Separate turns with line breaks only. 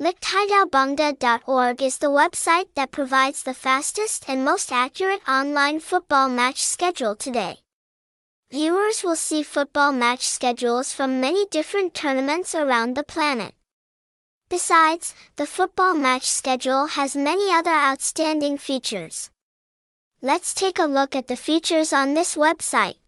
Lichthidaubongda.org is the website that provides the fastest and most accurate online football match schedule today. Viewers will see football match schedules from many different tournaments around the planet. Besides, the football match schedule has many other outstanding features. Let's take a look at the features on this website.